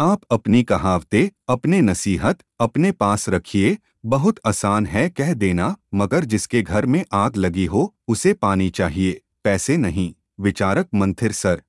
आप अपनी कहावतें, अपने नसीहत, अपने पास रखिए। बहुत आसान है कह देना, मगर जिसके घर में आग लगी हो, उसे पानी चाहिए। पैसे नहीं। विचारक मंथिर सर।